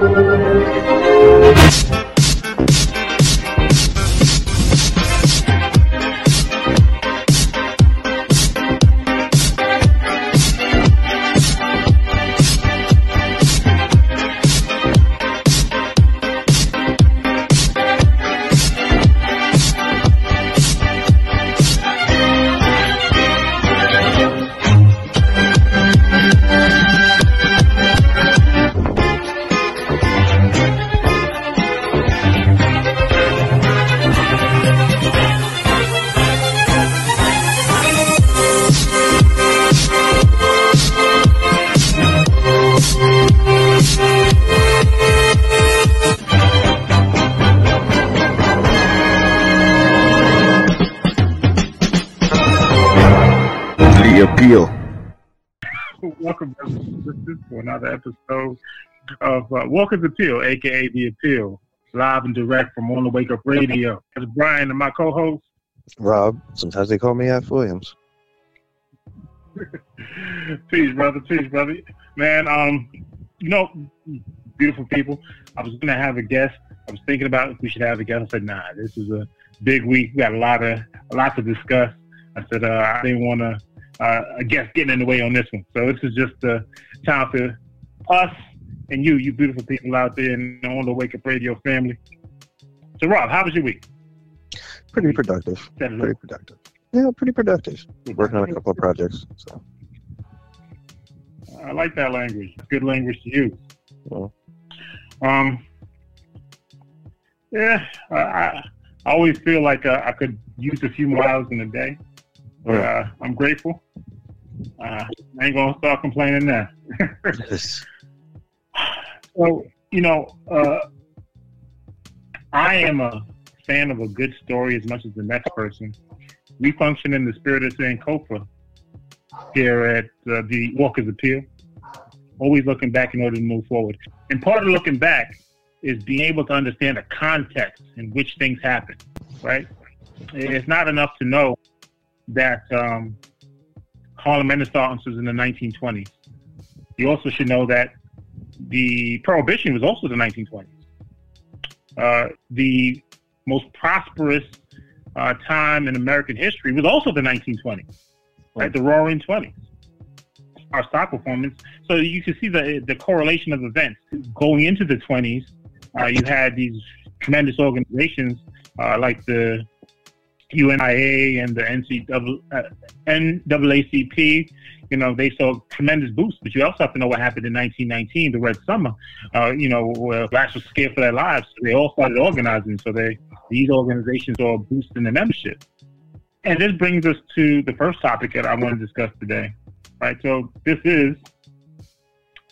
The another episode of uh, Walker's Appeal, aka The Appeal, live and direct from On the Wake Up Radio. It's Brian and my co-host. Rob, sometimes they call me F. Williams. peace, brother. Peace, brother. Man, um, you know, beautiful people. I was gonna have a guest. I was thinking about if we should have a guest. I said, nah, this is a big week. We got a lot of a lot to discuss. I said uh, I didn't want to uh, a guest getting in the way on this one. So this is just uh, time for us and you, you beautiful people out there and on the Wake Up Radio family. So Rob, how was your week? Pretty productive. Pretty productive. Yeah, pretty productive. Working on a couple of projects. So I like that language. Good language to use. well, Um, yeah, I, I I always feel like uh, I could use a few more hours in a day. But, uh, I'm grateful. Uh, I ain't gonna start complaining now. So, you know, uh, I am a fan of a good story as much as the next person. We function in the spirit of Sankofa here at uh, the Walker's Appeal, always looking back in order to move forward. And part of looking back is being able to understand the context in which things happen, right? It's not enough to know that um, Harlem Renaissance was in the 1920s. You also should know that the Prohibition was also the 1920s. Uh, the most prosperous uh, time in American history was also the 1920s, right? The Roaring 20s. Our stock performance. So you can see the the correlation of events going into the 20s. Uh, you had these tremendous organizations uh, like the UNIA and the NCAA, uh, NAACP you know, they saw tremendous boost. But you also have to know what happened in 1919, the Red Summer. Uh, you know, where blacks were scared for their lives. So they all started organizing. So they these organizations saw a boost in the membership. And this brings us to the first topic that I want to discuss today. Right. So this is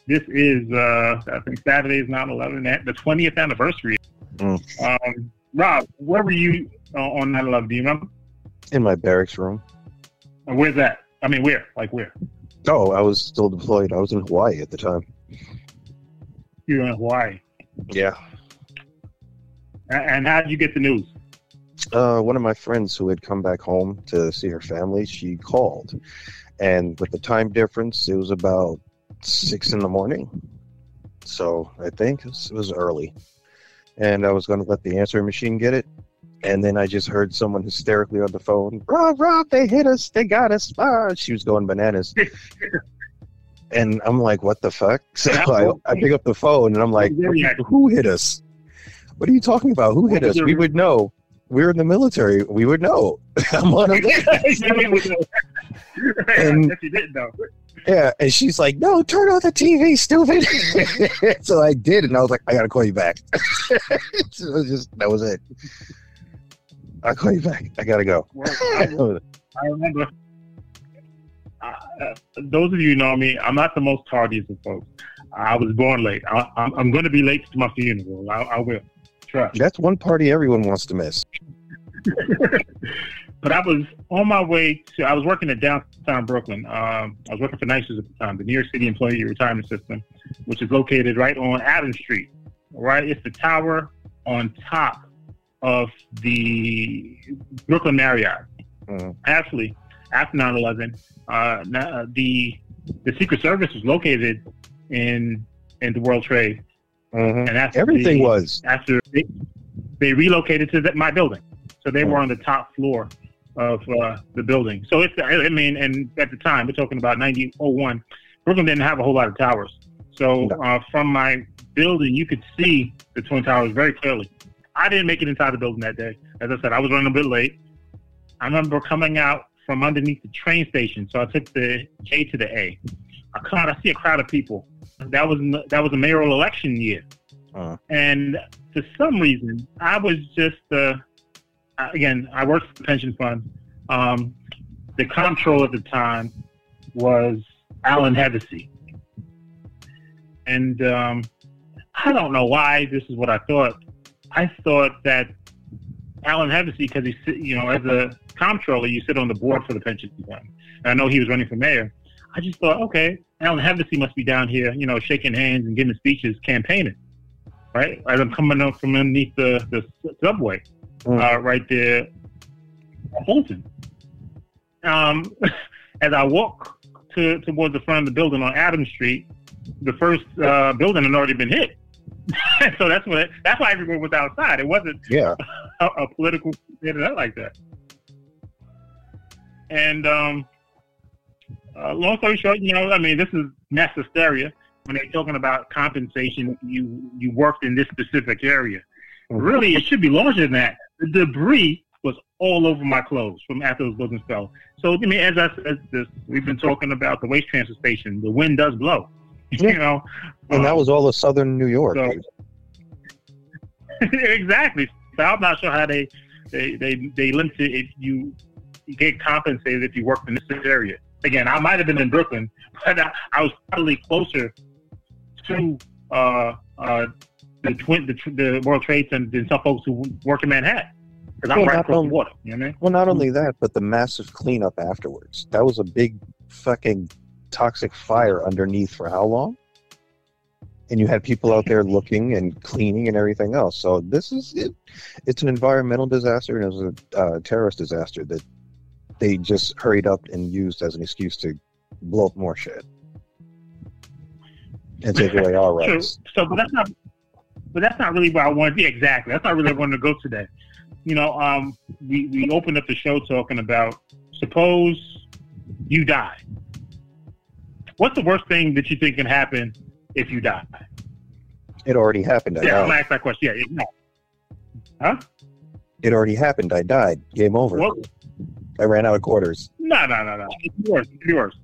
this is uh, I think Saturday is 9/11, the 20th anniversary. Mm. Um, Rob, where were you on 9/11? Do you remember? in my barracks room. And where's that? I mean, where? Like where? Oh, I was still deployed. I was in Hawaii at the time. You're in Hawaii. Yeah. And how did you get the news? Uh, one of my friends who had come back home to see her family, she called. And with the time difference, it was about six in the morning. So I think it was early. And I was going to let the answering machine get it. And then I just heard someone hysterically on the phone, Rob, Rob, they hit us. They got us. Ah, she was going bananas. and I'm like, what the fuck? So I, I pick up the phone and I'm like, who hit us? What are you talking about? Who hit us? We would know. We're in the military. We would know. I'm on a And- If you didn't know. Yeah, and she's like, "No, turn on the TV, stupid." so I did, and I was like, "I gotta call you back." so it was just that was it. I'll call you back. I gotta go. Well, I, I remember. Uh, those of you who know me, I'm not the most tardiest of folks. I was born late. I, I'm, I'm going to be late to my funeral. I, I will. Trust. That's one party everyone wants to miss. But I was on my way to. I was working at downtown Brooklyn. Um, I was working for NYCERS at the time, the New York City Employee Retirement System, which is located right on Adams Street. Right, it's the tower on top of the Brooklyn Marriott. Mhm. Actually, after 9/11, uh, the the Secret Service was located in in the World Trade, Mhm. and that's Everything the- was. after they, they relocated to the, my building. So they Oh. were on the top floor of uh, the building. So it's, I I mean, and at the time, we're talking about 1901, Brooklyn didn't have a whole lot of towers. So uh, from my building, you could see the Twin Towers very clearly. I didn't make it inside the building that day. As I said, I was running a bit late. I remember coming out from underneath the train station. So I took the J to the A. I come out, I see a crowd of people. That was that was a mayoral election year. Uh. And for some reason, I was just uh, again, I worked for the pension fund. Um, the comptroller at the time was Alan Hevesi, and um, I don't know why this is what I thought. I thought that Alan Hevesi, because he's you know as a comptroller, you sit on the board for the pension fund. And I know he was running for mayor. I just thought, okay, Alan Hevesi must be down here, you know, shaking hands and giving speeches, campaigning, right? As I'm coming up from underneath the, the subway, Mm. uh, right there at Fulton. Um, as I walk to towards the front of the building on Adams Street, the first uh, building had already been hit. so that's what that's why everyone was outside. It wasn't Yeah. a, a political internet like that. And um, uh, long story short, you know, I mean, this is mass hysteria. When they're talking about compensation, you you worked in this specific area. Mhm. Really, it should be larger than that. The debris was all over my clothes from after those buildings fell. So, I mean, as I said, this, we've been talking about the waste transfer station. The wind does blow. Yeah. you know, And that Um, was all of southern New York. so- exactly. So I'm not sure how they they they, they limit it if you you get compensated if you work in this area. Again, I might have been in Brooklyn, but I, I was probably closer to uh, uh, the twin the, the World Trade Center than some folks who work in Manhattan because I'm right across the water. You know I mean? Well, not only that, but the massive cleanup afterwards. That was a big fucking toxic fire underneath for how long? And you had people out there looking and cleaning and everything else. So this is it. It's an environmental disaster and it was a uh, terrorist disaster that they just hurried up and used as an excuse to blow up more shit and take away our True. rights. So, but that's not, but that's not really where I wanted. To, yeah, exactly. That's not really where I wanted to go today. You know, um, we we opened up the show talking about suppose you die. What's the worst thing that you think can happen if you die? It already happened. I Yeah, I'm died. gonna ask that question. Yeah, yeah. Huh? It already happened. I died. Game over. Well, I ran out of quarters. no, no, no, no. It's yours. It's yours.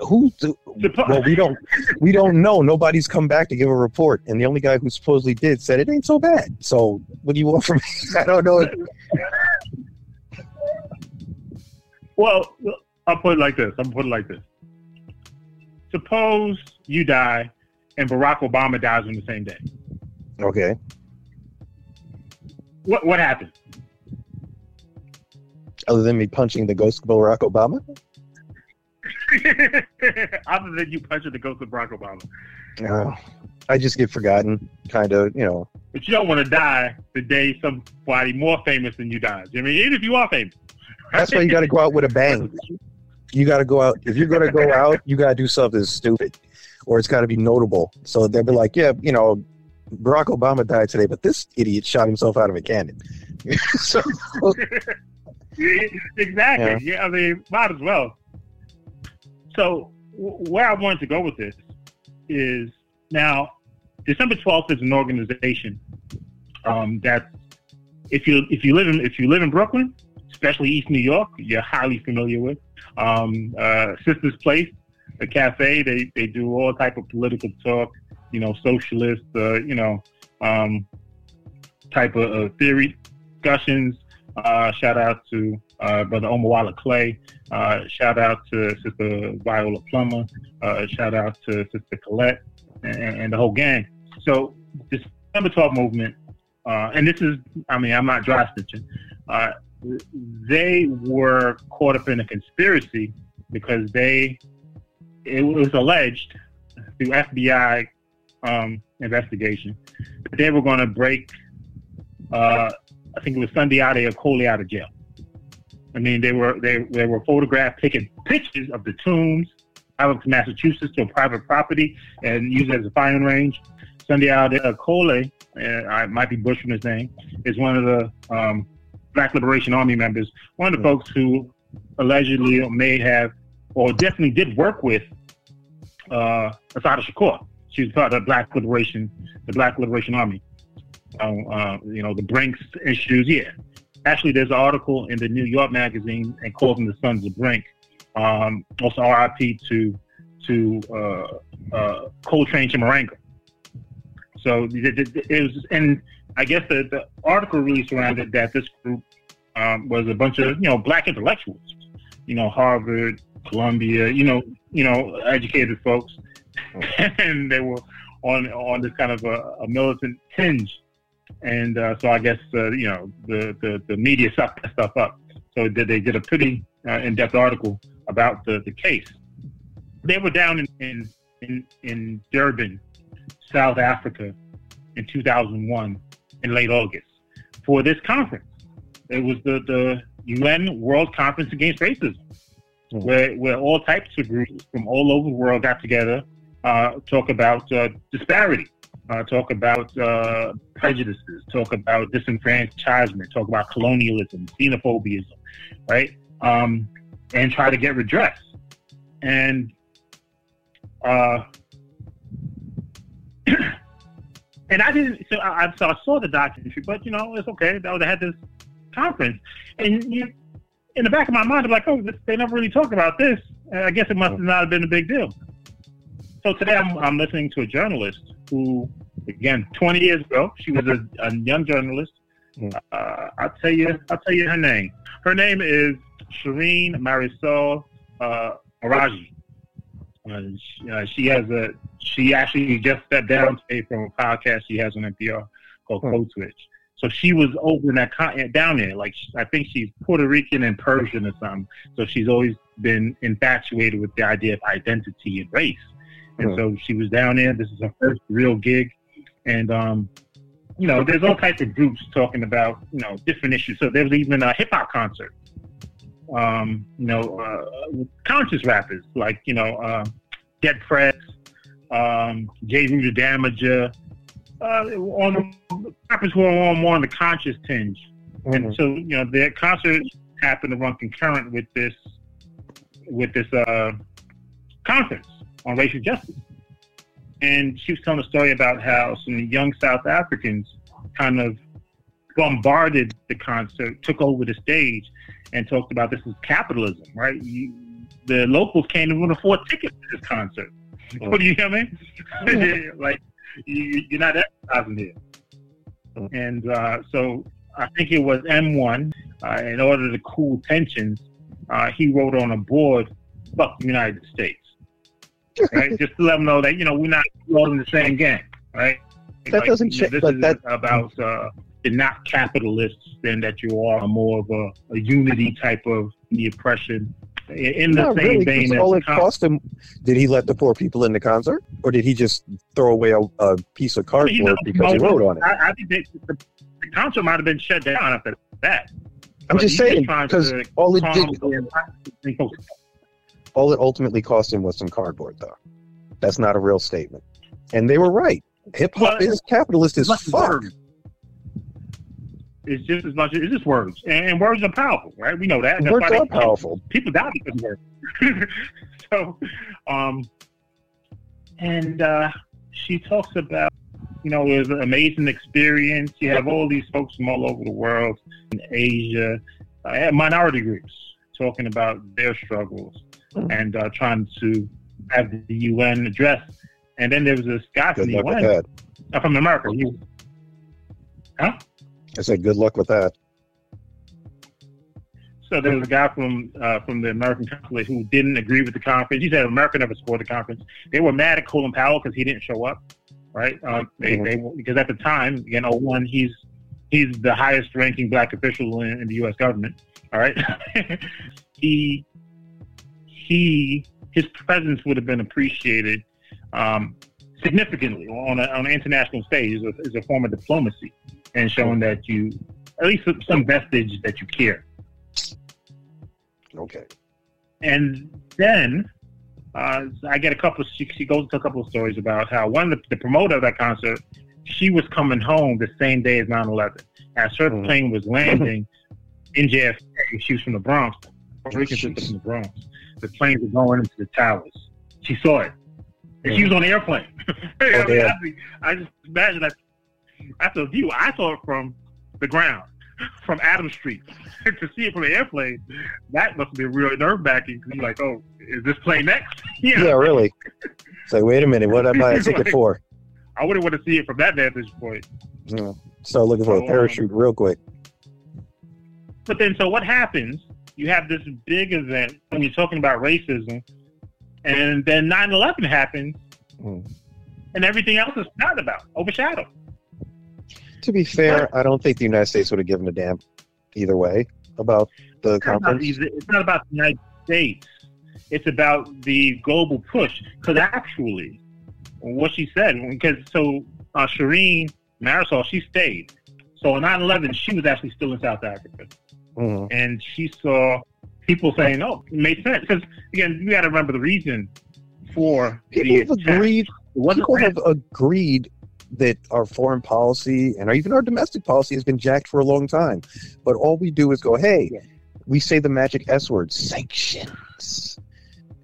Who? do- Well, we don't. We don't know. Nobody's come back to give a report, and the only guy who supposedly did said it ain't so bad. So, what do you want from me? I don't know. Well, I'll put it like this. I'm gonna put it like this. Suppose you die and Barack Obama dies on the same day. Okay. What what happens? Other than me punching the ghost of Barack Obama, Other than you punching the ghost of Barack Obama. uh, I just get forgotten. Kind of, you know. But you don't want to die the day somebody more famous than you dies. I mean, even if you are famous. That's why you got to go out with a bang. You got to go out. If you're going to go out, you got to do something stupid, or it's got to be notable. So they'll be like, yeah, you know, Barack Obama died today, but this idiot shot himself out of a cannon. so, exactly. Yeah. I mean, might as well. So w- where I wanted to go with this is now December twelfth is an organization um, that if you if you live in if you live in Brooklyn, especially East New York, you're highly familiar with. Um, uh, Sisters Place, a cafe. They they do all type of political talk. You know, socialist. Uh, you know, um, type of uh, theory discussions. Uh, shout out to uh, Brother Omowale Clay. Uh, shout out to Sister Viola Plummer. Shout out to Sister Colette and, and the whole gang. So this December 12 movement, and this is, I mean, I'm not dry stitching. They were caught up in a conspiracy because they, it was alleged through FBI um, investigation that they were going to break, uh, I think it was Sunday Ade or Coley out of jail. I mean, they were they they were photographed taking pictures of the tombs. traveled to Massachusetts to a private property and used it as a firing range. Sunday uh, Cole, uh, I might be butchering his name, is one of the um, Black Liberation Army members, one of the folks who allegedly may have, or definitely did work with uh, Assata Shakur. She was part of the Black Liberation, the Black Liberation Army. Um, uh, you know, the Brinks issues. Yeah, actually, there's an article in the New York Magazine and calling the Sons of Brink. Um, also, RIP to to uh, uh, Coltrane Chimurenga. So it, was, and I guess the, the article really surrounded that this group um, was a bunch of you know black intellectuals, you know Harvard, Columbia, you know you know educated folks, and they were on on this kind of a, a militant tinge, and uh, so I guess uh, you know the, the the media sucked that stuff up. So they, they did a pretty uh, in-depth article about the, the case. They were down in, in in in Durban South Africa in 2001 in late August for this conference. It was the, the UN World Conference Against Racism, mm-hmm. where, where all types of groups from all over the world got together, uh, talk about uh, disparity, uh, talk about uh, prejudices, talk about disenfranchisement, talk about colonialism, xenophobia, right? Um, and try to get redress. And uh, and I didn't. So I, so I saw the documentary, but you know, it's okay. They had this conference, and you, in the back of my mind, I'm like, oh, they never really talked about this. I guess it must have not have been a big deal. So today I'm, I'm listening to a journalist who, again, 20 years ago, she was a, a young journalist. Hmm. Uh, I'll tell you, I'll tell you her name. Her name is Shereen Marisol uh, Araji. Uh, she, uh, she, has a she actually just stepped down today from a podcast she has on NPR called hmm. Code Switch. So she was over in that continent down there. Like I think she's Puerto Rican and Persian or something. So she's always been infatuated with the idea of identity and race. And hmm. so she was down there. This is her first real gig, and um, you know, there's all types of groups talking about you know different issues. So there was even a hip hop concert um, you know, uh, conscious rappers like, you know, uh, Dead Prez, um, Jeru the Damaja, uh, on rappers who are on more on the conscious tinge. Mm-hmm. And so, you know, their concerts happen to run concurrent with this, with this, uh, conference on racial justice. And she was telling a story about how some young South Africans kind of bombarded the concert, took over the stage, and talked about this is capitalism, right? You, the locals can't even afford tickets to this concert. Mm. What do you hear me? like you, are not advertising here. Mm. And uh, so I think it was M1. Uh, in order to cool tensions, uh, he wrote on a board, "Fuck the United States," right? Just to let them know that you know we're not all in the same game, right? That like, doesn't change. This is that... about uh, you're not capitalists, then that you are more of a, a unity type of the oppression. In the Not same really, vein, all it cost him. Did he let the poor people in the concert, or did he just throw away a, a piece of cardboard you know, because he wrote on it? I, I think the, the concert might have been shut down after that. I'm but just saying because all it did, oh, all it ultimately cost him was some cardboard, though. That's not a real statement, and they were right. Hip hop is capitalist as fuck. It's just as much. It's just words, and, and words are powerful, right? We know that. That's words are powerful. People die because of words. so, um, and uh, she talks about, you know, it was an amazing experience. You have all these folks from all over the world, in Asia, uh, minority groups, talking about their struggles mm-hmm. and uh, trying to have the UN address. And then there was this guy from the UN, from America. He, huh? I said, good luck with that. So there was a guy from uh, from the American consulate who didn't agree with the conference. He said America never supported the conference. They were mad at Colin Powell because he didn't show up, right? Um, they, mm-hmm. they, because at the time, again, oh one, he's he's the highest ranking black official in, in the U.S. government. All right, he he his presence would have been appreciated um, significantly on, a, on an international stage as a, as a form of diplomacy and showing that you at least some vestige that you care. Okay. And then uh, I get a couple. She, she goes into a couple of stories about how one of the, the promoter of that concert, she was coming home the same day as 9/11. As her Mhm. plane was landing in JFK, she was from the Bronx, Puerto Rican sister from the Bronx. The planes were going into the towers. She saw it, and she was on the airplane. I, mean. I, I just imagine that. That's a view. I saw it from the ground, from Adams Street. to see it from the airplane, that must be real nerve wracking. Because you're like, oh, is this plane next? know? Yeah, really. It's like, wait a minute, what did I a ticket for? I wouldn't want to see it from that vantage point. Yeah. Start looking for a Oh, parachute real quick. But then, so what happens? You have this big event when you're talking about racism, and then 9/11 happens, Mm. and everything else is not about, overshadowed. To be fair, I don't think the United States would have given a damn either way about the It's not, about, conference. these- it's not about the United States. It's about the global push. Because actually, what she said, because so uh, Shereen Marisol, she stayed. So on 9/11, she was actually still in South Africa. Mhm. and she saw people saying, "Oh, it made sense." Because again, you got to remember the reason for People the have attack. agreed. People have agreed that our foreign policy and our, even our domestic policy has been jacked for a long time. But all we do is go, "Hey," Yeah. we say the magic S word, sanctions,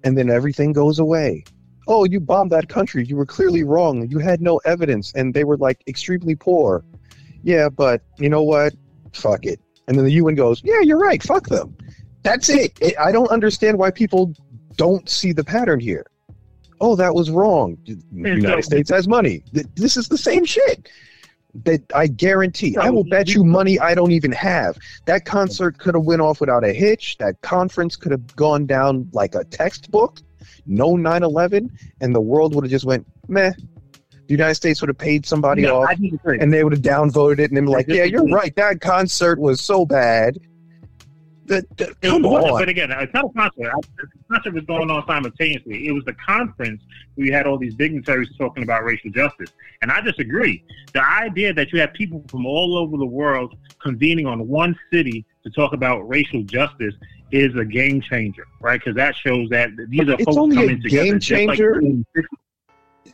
and then everything goes away. Oh, you bombed that country. You were clearly wrong. You had no evidence, and they were like extremely poor. Yeah, but you know what? Fuck it. And then the UN goes, "Yeah, you're right. Fuck them." That's it. it I don't understand why people don't see the pattern here. Oh, that was wrong. The United States has money. This is the same shit. That I guarantee. I will bet you money I don't even have. That concert could have went off without a hitch. That conference could have gone down like a textbook. No 9/11, and the world would have just went meh. The United States would have paid somebody No, off and they would have downvoted it and then be like, "Yeah, you're right. That concert was so bad." That- It come wasn't, on. But again, it's not a concert. The concert was going on simultaneously. It was the conference where you had all these dignitaries talking about racial justice. And I disagree. The idea that you have people from all over the world convening on one city to talk about racial justice is a game changer, right? Because that shows that these are It's folks only a coming together. game like changer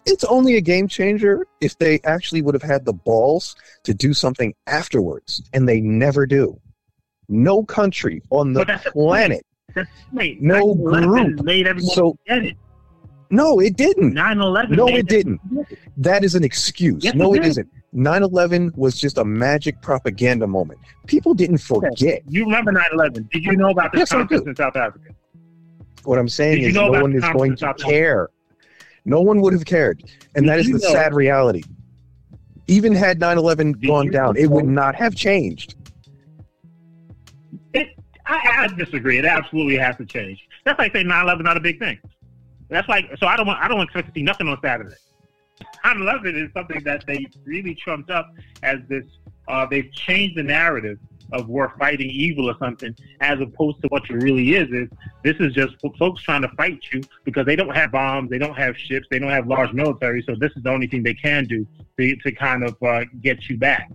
It's only a game changer if they actually would have had the balls to do something afterwards, and they never do. No country on the planet. That's. No group. made everyone So get it. no, it didn't. 9/11. No, made it didn't. it. That is an excuse. Yes, no, it it isn't. 9/11 was just a magic propaganda moment. People didn't forget. You remember 9/11? Did you know about this Yes, conference in South Africa? What I'm saying is, no one is going to care. No one would have cared, and Did that is the sad reality. Even had 9/11 gone down, know- it would not have changed. I, I disagree. It absolutely has to change. That's like saying 9/11 not a big thing. That's like so. I don't want. I don't expect to see nothing on Saturday. 9/11 is something that they really trumped up as this. Uh, they've changed the narrative of we're fighting evil or something, as opposed to what it really is. Is this is just folks trying to fight you because they don't have bombs, they don't have ships, they don't have large military. So this is the only thing they can do to, to kind of uh, get you back.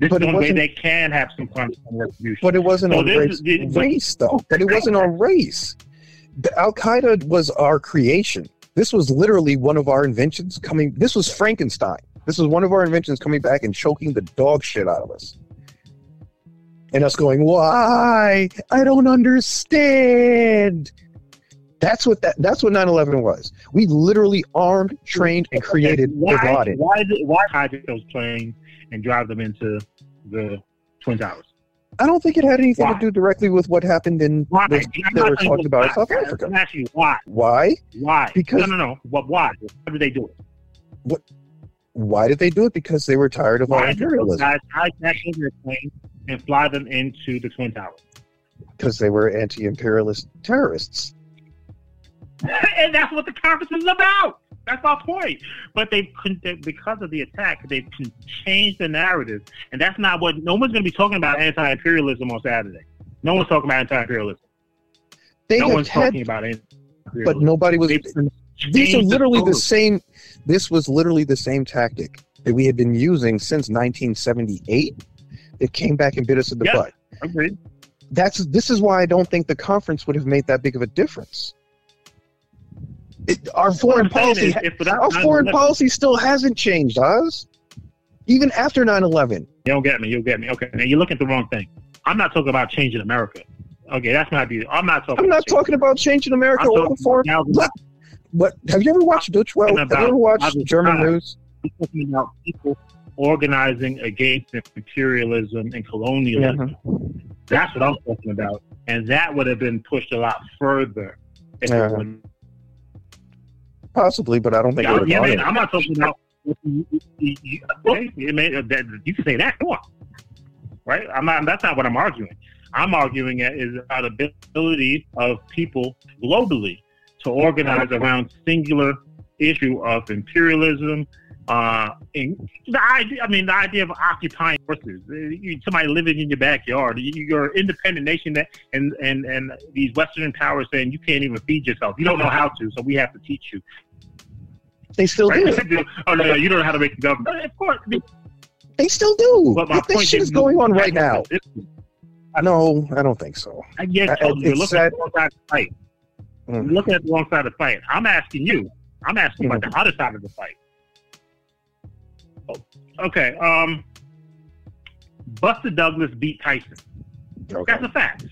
This But it way wasn't- they can have some kind of retribution. But it wasn't So on race, is race, though. But it wasn't on race. Al Qaeda was our creation. This was literally one of our inventions coming. This was Frankenstein. This was one of our inventions coming back and choking the dog shit out of us. And us going, why? I don't understand. That's what that. That's what 9/11 was. We literally armed, trained, and created why, Bin Laden. Why, why hijack those planes and drive them into the Twin Towers? I don't think it had anything Why? to do directly with what happened in Why? the, I'm that not were saying talked about in. South Africa. I'm asking you why? Why? Why? Because- no, no, no. What? Why? Why did they do it? What? Why did they do it? Because they were tired of our Why those imperialism. guys their planes and fly them into the Twin Towers? Because they were anti-imperialist terrorists. and that's what the conference is about. That's our point. But they've because of the attack, they've changed the narrative, and that's not what. No one's going to be talking about anti-imperialism on Saturday. No one's talking about anti-imperialism. They no one's had, talking about anti-imperialism. but nobody was. These are literally the tone. same. This was literally the same tactic that we had been using since 1978. It came back and bit us in the Yeah. butt. Agreed. That's this is why I don't think the conference would have made that big of a difference. It, our foreign What I'm saying policy, is, our foreign policy still hasn't changed, Oz. Even after 9/11. You don't get me. You'll get me. Okay, now you're looking at the wrong thing. I'm not talking about changing America. Okay, that's not the. I'm not talking. I'm not about changing- talking about changing America I'm or foreign. Look, What have you ever watched Deutsche Welle? Have you ever watched German times. news? I'm talking about people organizing against imperialism and colonialism. Mm-hmm. That's what I'm talking about, and that would have been pushed a lot further. If Yeah. it would- Possibly, but I don't think Yeah, yeah, man, I'm not talking about. You, you, you, okay, it may- uh, that- you can say that, sure. right? I'm not. That's not what I'm arguing. I'm arguing it is about the ability of people globally to organize around singular issue of imperialism. Uh, and the idea, I mean, the idea of occupying forces. Uh, you- Somebody living in your backyard. You- You're an independent nation, that, and and and these Western powers saying you can't even feed yourself. You don't know how to, so we have to teach you. They still do. Oh no, no, you don't know how to make the government. Of course, I mean, They still do. but my this point shit is is going on right now. It's- No, I don't think so. I get I- told you're it's looking at the wrong side of the fight. Mm. You're looking at the wrong side of the fight. I'm asking you. I'm asking about the other side of the fight. Okay. Um, Buster Douglas beat Tyson. Okay. That's a fact.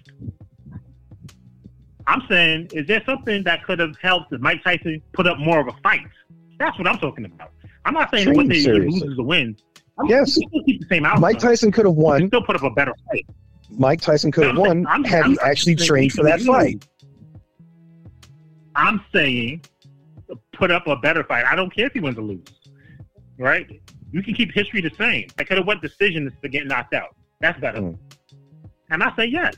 I'm saying, is there something that could have helped Mike Tyson put up more of a fight? That's what I'm talking about. I'm not saying what they loses or wins. I'm Yes. keep the same outcome. Mike Tyson could have won. still put up a better fight. Mike Tyson could have I'm won I'm- had I'm he not actually trained for that fight. I'm saying put up a better fight. I don't care if he wins or loses. Right? You can keep history the same. I could have went decision to get knocked out. That's better. Mm. And I say yes.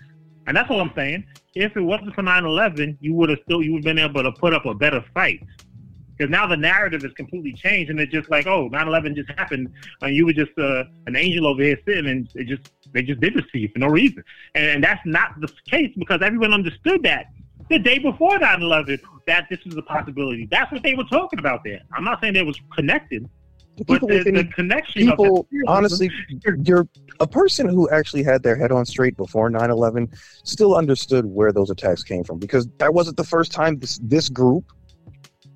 And that's all I'm saying. If it wasn't for 9-11, you would have still you would have been able to put up a better fight. Because now the narrative is completely changed, and it's just like, oh, 9-11 just happened, and you were just uh, an angel over here sitting, and it just they just did this to you for no reason. And that's not the case because everyone understood that the day before 9-11 that this was a possibility. That's what they were talking about there. I'm not saying they was connected, but People the, within the connection people honestly you're, a person who actually had their head on straight before 9-11 still understood where those attacks came from because that wasn't the first time this, this group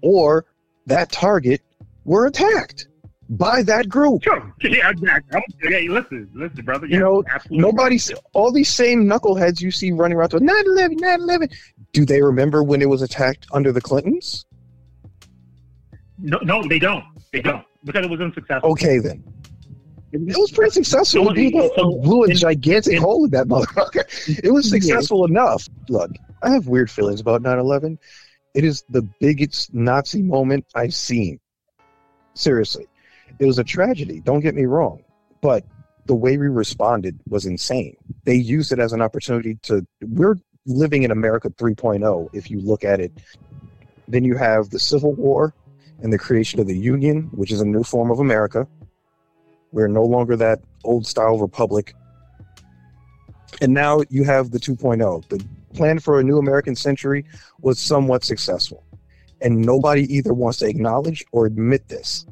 or that target were attacked by that group Sure. Yeah, exactly. Yeah, listen, listen, brother. You Yeah, know, absolutely. nobody's all these same knuckleheads you see running around to 9-11 9-11 do they remember when it was attacked under the clintons No, no, they don't. They don't because it was unsuccessful. okay then it was pretty successful. It blew, a gigantic hole in that motherfucker. It was successful enough. Look, I have weird feelings about 9 11. It is the biggest Nazi moment I've seen. Seriously. It was a tragedy, don't get me wrong. But the way we responded was insane. They used it as an opportunity to. We're living in America 3.0, if you look at it. Then you have the Civil War and the creation of the Union, which is a new form of America. We're no longer that old style republic. And now you have the 2.0. The plan for a new American century was somewhat successful. And nobody either wants to acknowledge or admit this.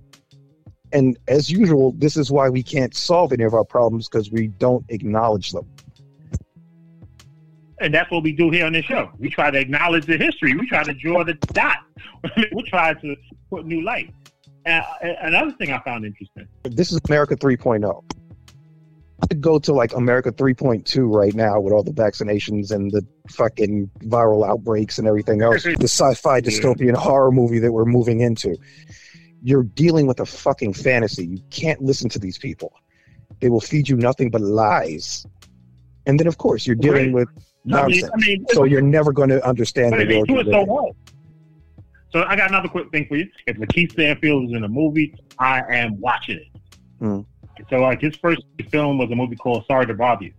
And as usual, this is why we can't solve any of our problems because we don't acknowledge them. And that's what we do here on this show. We try to acknowledge the history. We try to draw the dot. we try to new light. Uh, another thing I found interesting. This is America 3.0. I could go to like America 3.2 right now with all the vaccinations and the fucking viral outbreaks and everything else. the sci-fi dystopian horror movie that we're moving into. You're dealing with a fucking fantasy. You can't listen to these people. They will feed you nothing but lies. And then, of course, you're dealing with I mean, nonsense. I mean, so you're never going to understand the world. do it so well. So I got another quick thing for you. If LaKeith Stanfield is in a movie, I am watching it. Hmm. So like his first film was a movie called Sorry to Bother You.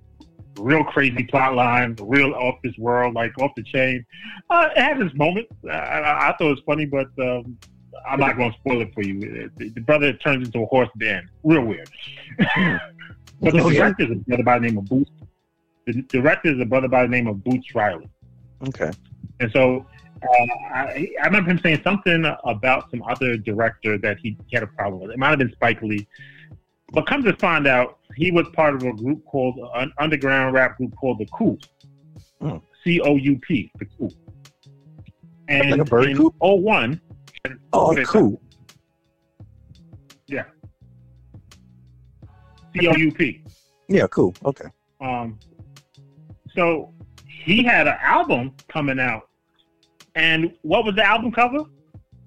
Real crazy plot line, real off this world, like off the chain. Uh, it had its moments. I, I, I thought it was funny, but um, I'm not going to spoil it for you. The, the brother turns into a horse at. Real weird. but the director is a brother by the name of Boots. The director is a brother by the name of Boots Riley. Okay. And so uh, I, I remember him saying something about some other director that he had a problem with. It might have been Spike Lee. But come to find out, he was part of a group called, an underground rap group called The Coup. Hmm. C O U P, The Coup. And Like a bird in coop? 01, Oh, cool. Yeah. C O U P. Yeah, cool. Okay. Um, so he had an album coming out, and what was the album cover?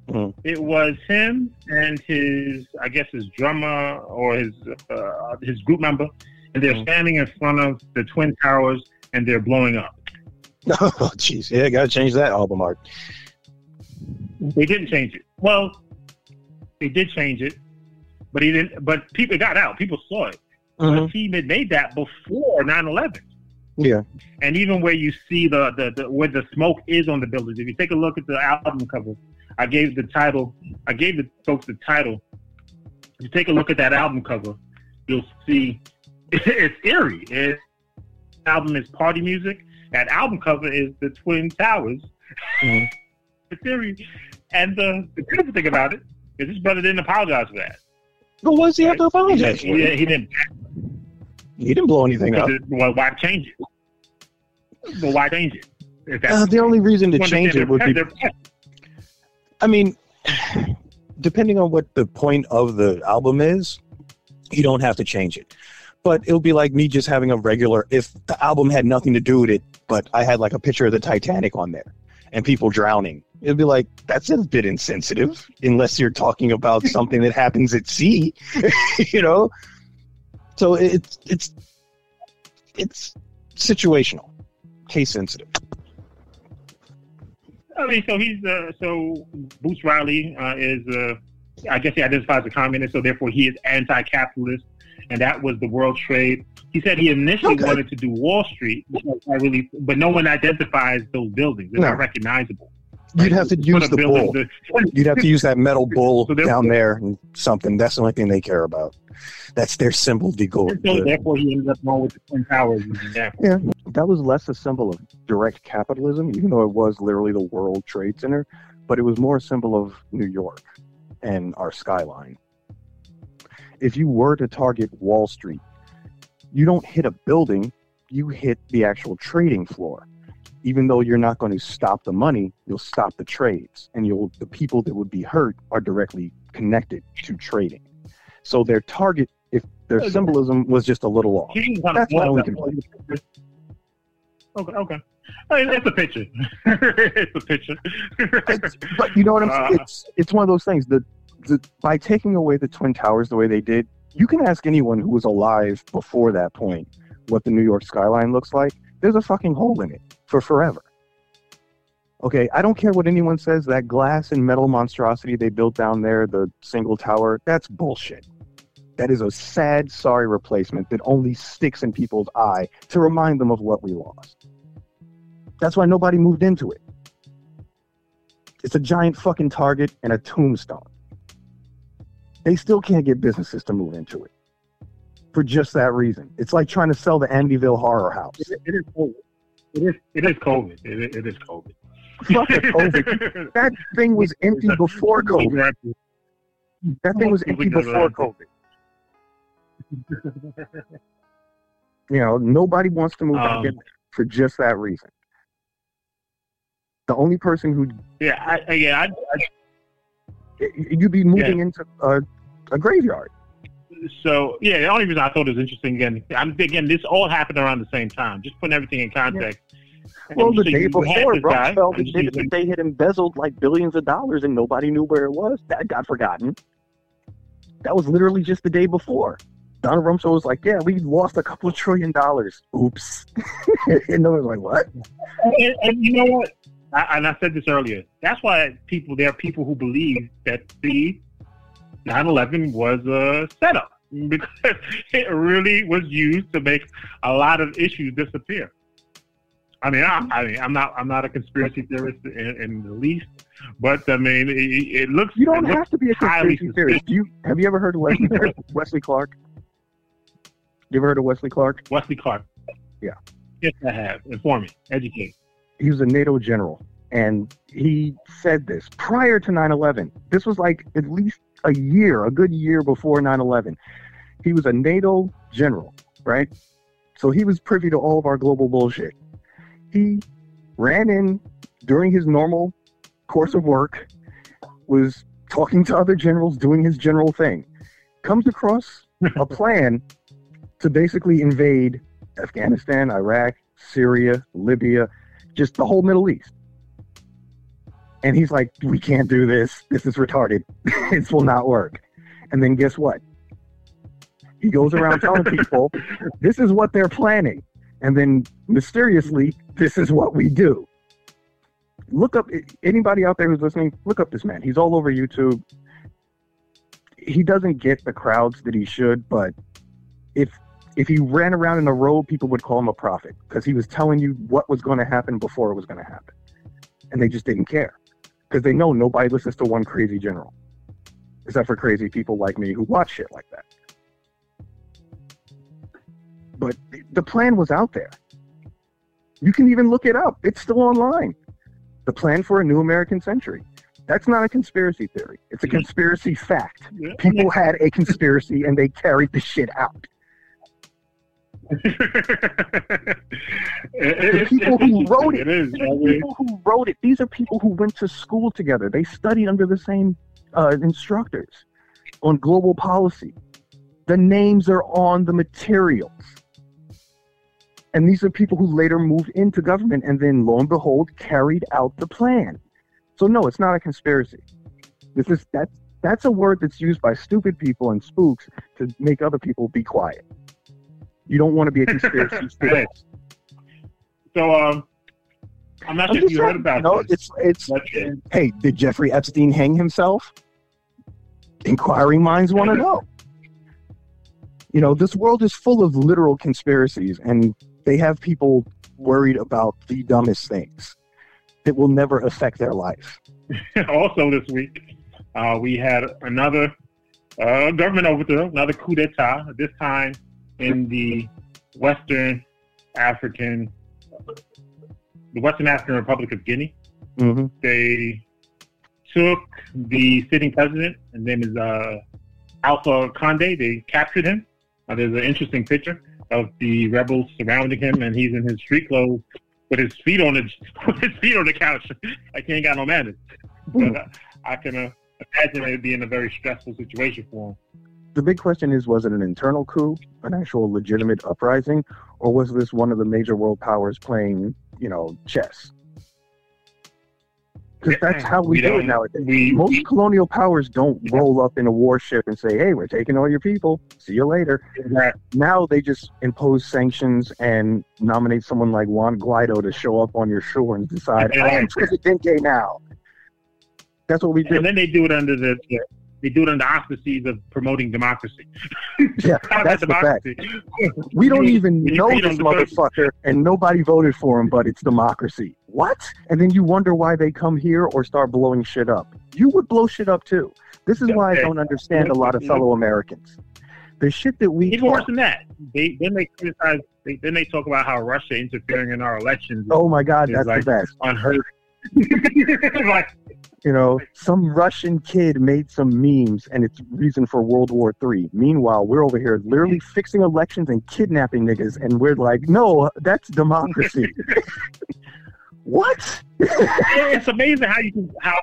Mhm. It was him and his, I guess, his drummer or his uh, his group member, and they're Mhm. standing in front of the twin towers, and they're blowing up. Oh, jeez. Yeah, gotta change that album art. They didn't change it. Well, they did change it, but he didn't. But people it got out. People saw it. But he had made that before 9/11. Yeah. and even where you see the, the, the where the smoke is on the buildings. If you take a look at the album cover, I gave the title. I gave the folks the title. If you take a look at that album cover, you'll see it's eerie. It, album is party music. That album cover is the Twin Towers. Mhm. it's eerie, and the, the beautiful thing about it is this brother didn't apologize for that. But what does he have to apologize He, he didn't. He didn't blow anything up. Well, why change it? Well, why change it? Uh, the only reason to change it would be I mean, depending on what the point of the album is, you don't have to change it. But it'll be like me just having a regular, if the album had nothing to do with it, but I had like a picture of the Titanic on there and people drowning. It'd be like, that's a bit insensitive, unless you're talking about something that happens at sea, you know? So it's, it's, it's situational, case sensitive. I mean, so he's uh, so Boots Riley uh, is uh, I guess he identifies as a communist, so therefore he is anti-capitalist, and that was the World Trade. He said he initially Okay. wanted to do Wall Street, really, but no one identifies those buildings. They're No. not recognizable. You'd have to use the bull. to- You'd have to use that metal bull So therefore- down there and something. That's the only thing they care about. That's their symbol decor. so therefore he ended up going with the Twin Towers. as an example. That was less a symbol of direct capitalism, even though it was literally the World Trade Center, but it was more a symbol of New York and our skyline. If you were to target Wall Street, you don't hit a building, you hit the actual trading floor. Even though you're not going to stop the money, you'll stop the trades, and you'll the people that would be hurt are directly connected to trading. So their target, if their Okay. symbolism was just a little off. That's my only Okay, okay. I mean, it's a picture. it's a picture. It's- but you know what I'm saying? Uh, It's it's one of those things that the, by taking away the twin towers the way they did, you can ask anyone who was alive before that point what the New York skyline looks like. There's a fucking hole in it for forever. Okay, I don't care what anyone says. That glass and metal monstrosity they built down there, the single tower, that's bullshit. That is a sad, sorry replacement that only sticks in people's eye to remind them of what we lost. That's why nobody moved into it. It's a giant fucking target and a tombstone. They still can't get businesses to move into it for just that reason. It's like trying to sell the Amityville Horror House. it, it is. It is. It is COVID. It, is- it is COVID. Fuck COVID. That thing was empty before COVID. That thing was empty before COVID. You know, nobody wants to move back Um, in there for just that reason. The only person who Yeah, I, yeah. I, I, you'd be moving into a, a graveyard. so yeah, the only reason I thought it was interesting again, I'm again, this all happened around the same time. Just putting everything in context. Well, the so day before, this guy, Rumsfeld admitted that they had embezzled like billions of dollars and nobody knew where it was. That got forgotten. That was literally just the day before. Donald Rumsfeld was like, "Yeah, we lost a couple of trillion dollars." Oops. and no one's like, "What?" and, and you know what? I, and I said this earlier. That's why people there are people who believe that the 9/11 was a setup because it really was used to make a lot of issues disappear. I mean, I, I mean, I'm not, I'm not a conspiracy theorist in, in the least, but I mean, it, it looks. You don't looks have to be a conspiracy theorist. Do you have you ever heard of Wesley, Wesley Clark? You ever heard of Wesley Clark? Wesley Clark. Yeah. Yes, I have. Inform me. Educate. he was a NATO general, and he said this prior to 9/11. This was like at least a year, a good year before 9/11. He was a NATO general, right? So he was privy to all of our global bullshit. He ran in during his normal course of work, was talking to other generals, doing his general thing, comes across a plan to basically invade Afghanistan, Iraq, Syria, Libya, just the whole Middle East. And he's like, we can't do this. This is retarded. this will not work. And then guess what? He goes around telling people, this is what they're planning. And then mysteriously, this is what we do. Look up anybody out there who's listening, look up this man. He's all over YouTube. He doesn't get the crowds that he should, but if if he ran around in the road, people would call him a prophet because he was telling you what was going to happen before it was going to happen. And they just didn't care because they know nobody listens to one crazy general, except for crazy people like me who watch shit like that. But the plan was out there. You can even look it up, it's still online. The plan for a new American century. That's not a conspiracy theory. It's a conspiracy fact. People had a conspiracy and they carried the shit out. the people who wrote it, it is, the people who wrote it, these are people who went to school together. They studied under the same uh, instructors on global policy. The names are on the materials. And these are people who later moved into government and then, lo and behold, carried out the plan. So no, it's not a conspiracy. This is that's that's a word that's used by stupid people and spooks to make other people be quiet. You don't want to be a conspiracy theorist. So, um, I'm not I'm sure if you heard about no, this. It's, it's, hey, did Jeffrey Epstein hang himself? Inquiring minds want to know. You know, this world is full of literal conspiracies, and they have people worried about the dumbest things that will never affect their life. also, this week, uh, we had another uh, government overthrow, another coup d'etat. This time, in the Western African, the Western African Republic of Guinea. Mm-hmm. They took the sitting president, his name is uh, Alpha Conde. They captured him. Uh, there's an interesting picture of the rebels surrounding him, and he's in his street clothes with his feet on the with his feet on the couch. like he ain't got no manners. But uh, I can uh, imagine it being a very stressful situation for him the big question is was it an internal coup, an actual legitimate uprising, or was this one of the major world powers playing, you know, chess? Because that's how we, we do it nowadays. We, Most we, colonial powers don't roll up in a warship and say, hey, we're taking all your people. See you later. Now they just impose sanctions and nominate someone like Juan Guaido to show up on your shore and decide, I'm presidente now. That's what we do. And then they do it under the, the they do it under auspices of promoting democracy. Yeah, that's the fact. We don't even know this motherfucker, and nobody voted for him, but it's democracy. What? And then you wonder why they come here or start blowing shit up. You would blow shit up too. This is why I don't understand a lot of fellow Americans. The shit that we even worse than that. They then they criticize. They, then they talk about how Russia interfering in our elections. Oh my God, that's like the best. Unheard. like you know, some Russian kid made some memes and it's reason for World War Three. Meanwhile, we're over here literally fixing elections and kidnapping niggas, and we're like, no, that's democracy. what? it's amazing how you can how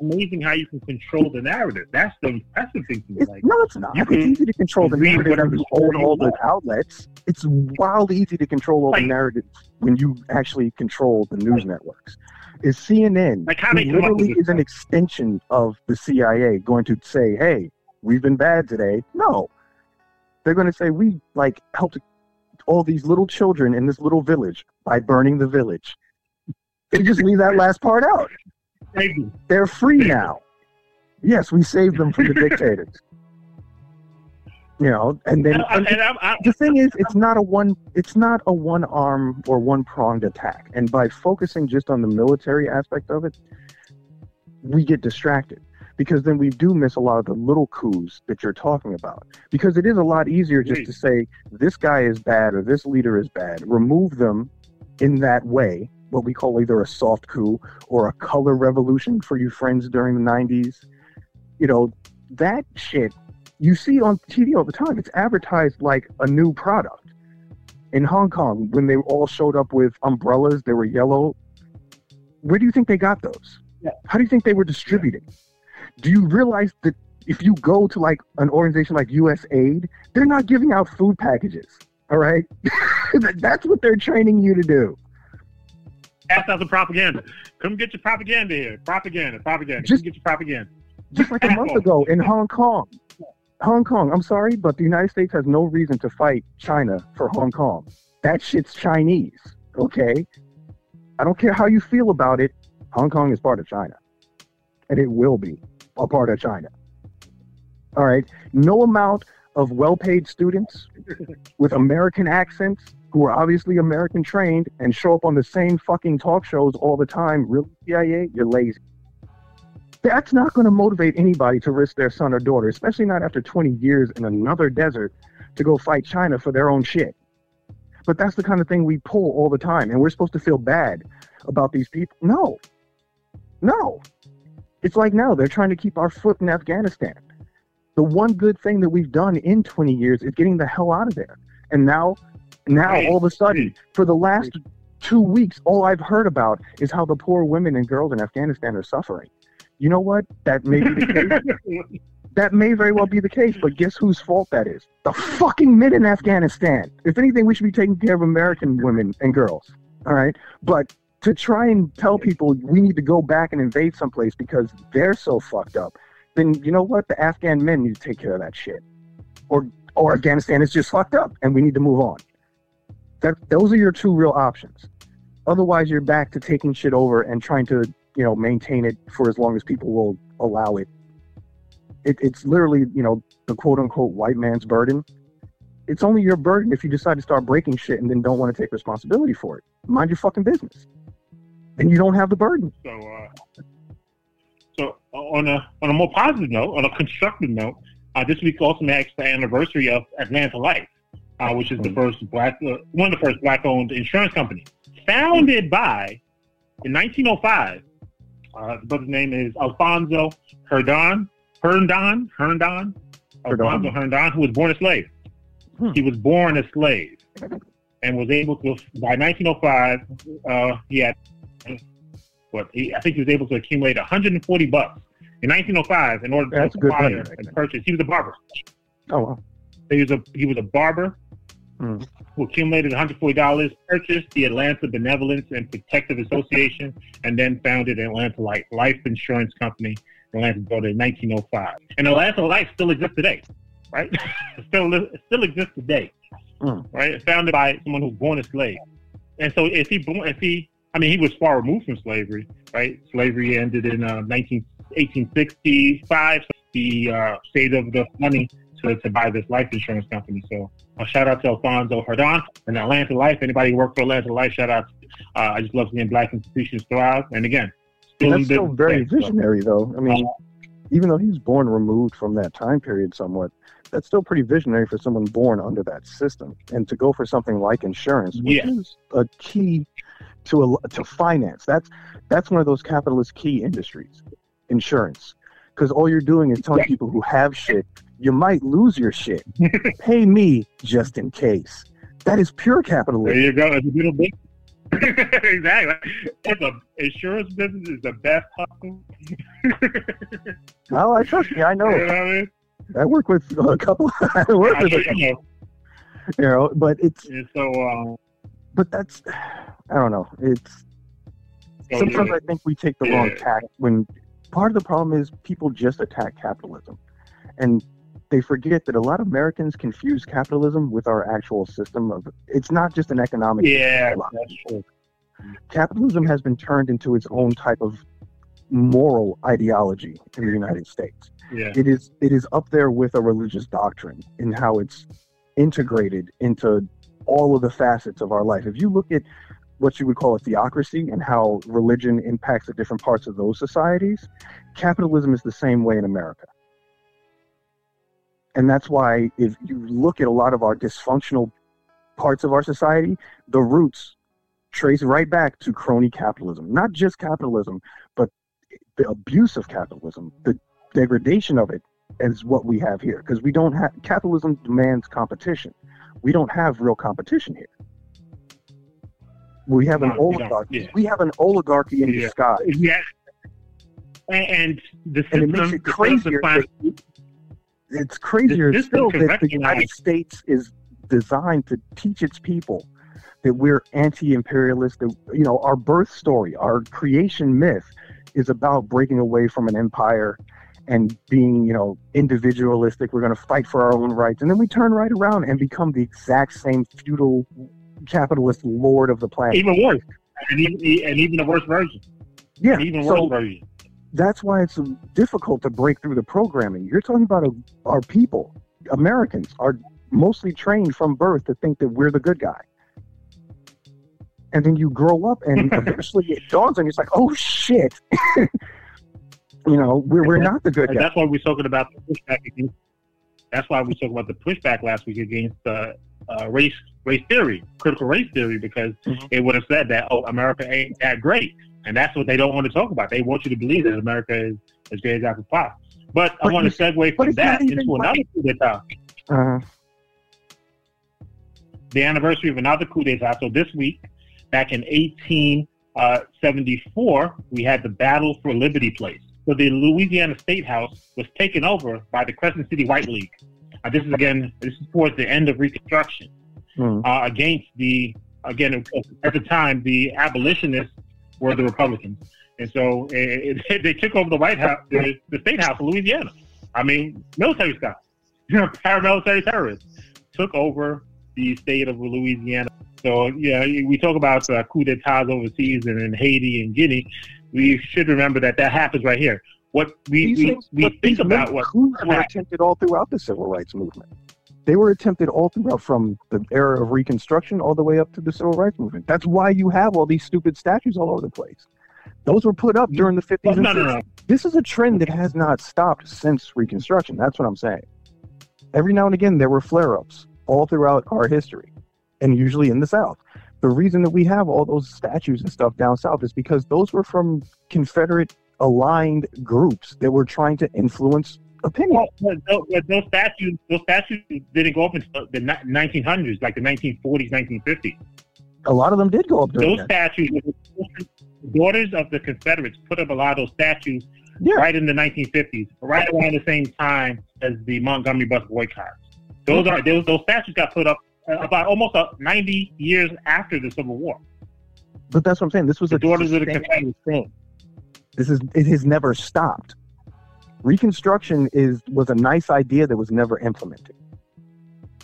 amazing how you can control the narrative. That's the impressive thing to me. Like, no, it's not. You it's easy to control the narrative when you own all the outlets. It's wildly easy to control all like, the narratives when you actually control the news networks is CNN like literally is an extension of the CIA going to say, "Hey, we've been bad today." No, they're going to say we like helped all these little children in this little village by burning the village. They just leave that last part out. They're free now. Yes, we saved them from the dictators. You know and then and, and I'm, I'm, the thing is it's not a one it's not a one arm or one pronged attack. And by focusing just on the military aspect of it we get distracted. Because then we do miss a lot of the little coups that you're talking about. Because it is a lot easier just to say this guy is bad or this leader is bad. Remove them in that way what we call either a soft coup or a color revolution for you friends during the 90s you know that shit you see on TV all the time. It's advertised like a new product. In Hong Kong, when they all showed up with umbrellas, they were yellow. Where do you think they got those? Yeah. How do you think they were distributed? Do you realize that if you go to like an organization like USAID, they're not giving out food packages. All right, that's what they're training you to do. Pass out the propaganda. Come get your propaganda here. Propaganda, propaganda. Just- Come get your propaganda. Just like a month ago in Hong Kong. Hong Kong, I'm sorry, but the United States has no reason to fight China for Hong Kong. That shit's Chinese, okay? I don't care how you feel about it. Hong Kong is part of China. And it will be a part of China. All right? No amount of well paid students with American accents who are obviously American trained and show up on the same fucking talk shows all the time. Really, CIA? You're lazy. That's not going to motivate anybody to risk their son or daughter, especially not after 20 years in another desert to go fight China for their own shit. But that's the kind of thing we pull all the time, and we're supposed to feel bad about these people. No. No. It's like now they're trying to keep our foot in Afghanistan. The one good thing that we've done in 20 years is getting the hell out of there. And now, now all of a sudden, for the last two weeks, all I've heard about is how the poor women and girls in Afghanistan are suffering. You know what? That may be the case. that may very well be the case, but guess whose fault that is? The fucking men in Afghanistan. If anything, we should be taking care of American women and girls. All right? But to try and tell people we need to go back and invade someplace because they're so fucked up, then you know what? The Afghan men need to take care of that shit. Or or Afghanistan is just fucked up and we need to move on. That those are your two real options. Otherwise you're back to taking shit over and trying to, you know, maintain it for as long as people will allow it it, it's literally, you know, the quote unquote white man's burden. It's only your burden if you decide to start breaking shit and then don't want to take responsibility for it. Mind your fucking business. And you don't have the burden. So, uh, so uh, on a on a more positive note, on a constructive note, uh, this week also marks the anniversary of Atlanta Life, uh, which is the first black, uh, one of the first black-owned insurance companies, founded by in 1905. Uh, the brother's name is Alfonso Herndon, Herndon, Herndon, Alfonso Herndon, who was born a slave. Hmm. He was born a slave and was able to, by 1905, uh, he had what he, I think he was able to accumulate 140 bucks in 1905 in order That's to acquire money and purchase. He was a barber. Oh well. He was a he was a barber Hmm. who accumulated 140 dollars, purchased the Atlanta Benevolence and Protective Association, and then founded the Atlanta Life Life Insurance Company. Atlanta built in 1905, and Atlanta Life still exists today, right? still still exists today, Hmm. right? Founded by someone who was born a slave, and so if he born, if he I mean, he was far removed from slavery, right? Slavery ended in uh, 19, 1865. So he uh, saved up the money to, to buy this life insurance company. So a shout out to Alfonso Herndon and Atlanta Life. Anybody who worked for Atlanta Life, shout out. Uh, I just love seeing black institutions thrive. And again, still That's still very today, so- visionary though. I mean even though he was born removed from that time period somewhat, that's still pretty visionary for someone born under that system. And to go for something like insurance, which Yeah. is a key to a, to finance. That's that's one of those capitalist key industries, insurance. Because all you're doing is telling Yeah. people who have shit, you might lose your shit. Pay me just in case. That is pure capitalism. There you go. It's a little bit. exactly. It's a insurance business is the best hustle. Oh, I trust me. I know. You know I mean? I work with a couple. I work I with a couple. you know, You know, but it's and so, um, but that's I don't know. It's so sometimes yeah. I think we take the wrong tack when part of the problem is people just attack capitalism. And they forget that a lot of Americans confuse capitalism with our actual system of it's not just an economic yeah, capitalism has been turned into its own type of moral ideology in the United States. Yeah. It is it is up there with a religious doctrine in how it's integrated into all of the facets of our life. If you look at what you would call a theocracy and how religion impacts the different parts of those societies, capitalism is the same way in America. And that's why if you look at a lot of our dysfunctional parts of our society, the roots trace right back to crony capitalism. Not just capitalism, but the abuse of capitalism, the degradation of it is what we have here. Because we don't have capitalism demands competition. We don't have real competition here. We have an No, we oligarchy. Yeah. We have an oligarchy in Yeah. disguise. Yeah. And, and the And it system, makes it system crazier It's crazier This still system that the United States is designed to teach its people that we're anti-imperialist. That you know, our birth story, our creation myth, is about breaking away from an empire and being, you know, individualistic. We're going to fight for our own rights, and then we turn right around and become the exact same feudal capitalist lord of the planet. even worse, and even, and even a worse version, yeah, an even so worse version. That's why it's difficult to break through the programming. You're talking about a, our people, Americans, are mostly trained from birth to think that we're the good guy. And then you grow up, and eventually it dawns on you, it's like, oh shit, you know, we're, we're not the good guy. that's why we're talking about the pushback against. That's why we talked about the pushback last week against uh, uh, race race theory, critical race theory, because Mhm. it would have said that oh, America ain't that great, and that's what they don't want to talk about. They want you to believe that America is as great as apple pie. But, I want to segue but from that into another coup d'état, Uh, the anniversary of another coup d'état. So this week, back in 1874, we had the Battle for Liberty Place. So the Louisiana State House was taken over by the Crescent City White League. Uh, this is again, this is towards the end of Reconstruction. hmm. Uh, against the again at the time the abolitionists were the Republicans, and so it, it, they took over the White House, the, the State House of Louisiana. I mean, military style, you know, paramilitary terrorists took over the state of Louisiana. So yeah, we talk about uh, coup d'états overseas and in Haiti and Guinea. We should remember that that happens right here. What we These we, things- we think about what coups were attempted all throughout the civil rights movement. They were attempted all throughout from the era of Reconstruction all the way up to the civil rights movement. That's why you have all these stupid statues all over the place. Those were put up during the 50s Well, and no, no, 60s. no. This is a trend that has not stopped since Reconstruction. That's what I'm saying. Every now and again, there were flare ups all throughout our history, and usually in the South. The reason that we have all those statues and stuff down south is because those were from Confederate aligned groups that were trying to influence opinion. Well, those, those statues, those statues didn't go up until the 1900s, like the 1940s, 1950s. A lot of them did go up during Those that. statues, the daughters of the Confederates, put up a lot of those statues Yeah. right in the 1950s, right around the same time as the Montgomery bus boycott. Those are those, those statues got put up uh, about almost uh, 90 years after the Civil War. But that's what I'm saying. This was The a daughters of the sustained thing. This is it has never stopped. Reconstruction is was a nice idea that was never implemented.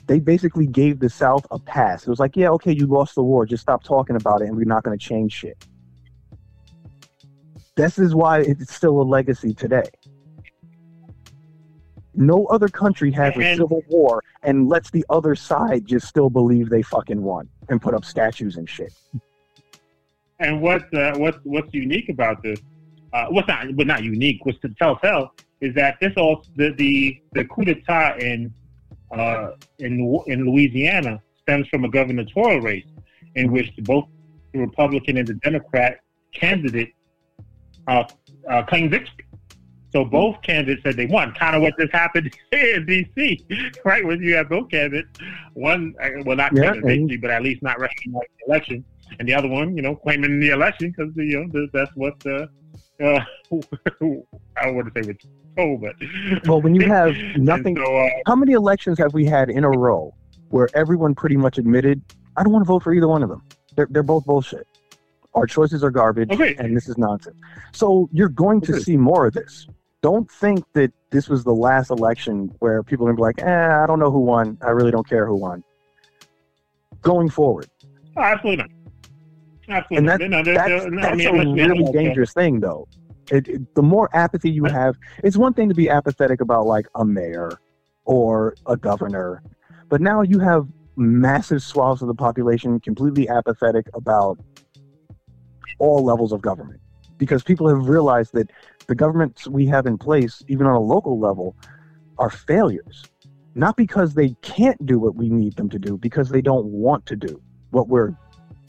They basically gave the South a pass. It was like, yeah, okay, you lost the war, just stop talking about it, and we're not going to change shit. This is why it's still a legacy today. No other country has a civil war and lets the other side just still believe they fucking won and put up statues and shit. And what uh, what's what's unique about this? Uh, what's not, but not unique. What's the telltale is that this all the the, the coup d'état in uh, in in Louisiana stems from a gubernatorial race in which both the Republican and the Democrat candidate uh, uh, claimed victory. So both candidates said they won. Kind of what just happened here in D.C. Right when you have both candidates, one uh, well not Yeah, claiming victory, but at least not recognizing the election and the other one, you know, claiming the election because you know that's what uh, uh, I wouldn't want to say we're told, but Well, when you have nothing, so, uh, how many elections have we had in a row where everyone pretty much admitted, I don't want to vote for either one of them. They're, they're both bullshit. Our choices are garbage, Okay. and this is nonsense. So you're going to Okay. see more of this. Don't think that this was the last election where people are to be like, eh, I don't know who won. I really don't care who won. Going forward. absolutely not. Absolutely. And that- No, That's, no, I that's mean, a unless we have really dangerous thing, though. It, it- the more apathy you have, it's one thing to be apathetic about like a mayor or a governor, but now you have massive swaths of the population completely apathetic about all levels of government because people have realized that the governments we have in place, even on a local level, are failures. Not because they can't do what we need them to do, because they don't want to do what we're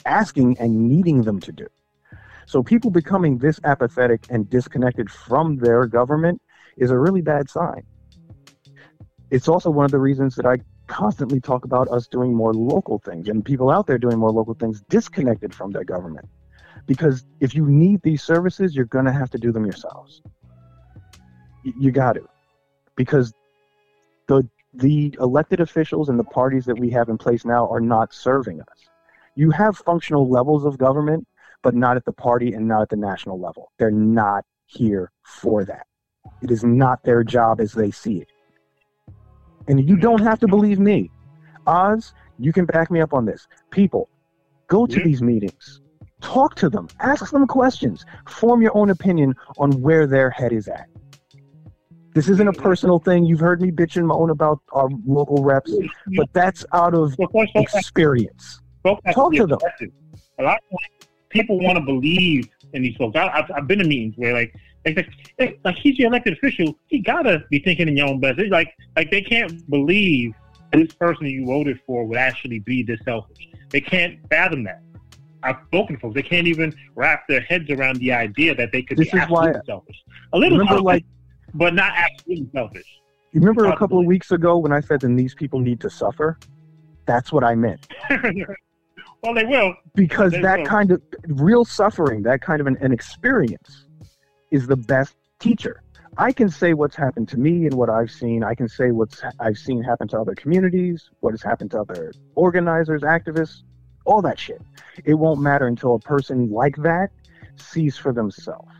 asking and needing them to do. So people becoming this apathetic and disconnected from their government is a really bad sign. It's also one of the reasons that I constantly talk about us doing more local things and people out there doing more local things disconnected from their government. Because if you need these services, you're going to have to do them yourselves. You got to, because the the elected officials and the parties that we have in place now are not serving us. You have functional levels of government, but not at the party and not at the national level. They're not here for that. It is not their job as they see it. And you don't have to believe me. Oz, you can back me up on this. People, go to these meetings. Talk to them. Ask them questions. Form your own opinion on where their head is at. This isn't a personal thing. You've heard me bitch and moan about our local reps, but that's out of Well, folks, folks, experience. Folks have Talk be to them. A lot of people want to believe in these folks. I, I've, I've been in meetings where like say, hey, like he's your elected official, he gotta be thinking in your own best. It's like like they can't believe this person you voted for would actually be this selfish. They can't fathom that. I've spoken to folks. They can't even wrap their heads around the idea that they could This be is why- absolutely selfish. A little selfish, like, but not absolutely selfish. you remember a couple of weeks ago when I said that these people need to suffer? That's what I meant. well, they will. because They that will. kind of real suffering, that kind of an, an experience, is the best teacher. I can say what's happened to me and what I've seen. I can say what's I've seen happen to other communities, what has happened to other organizers, activists, all that shit. It won't matter until a person like that sees for themselves.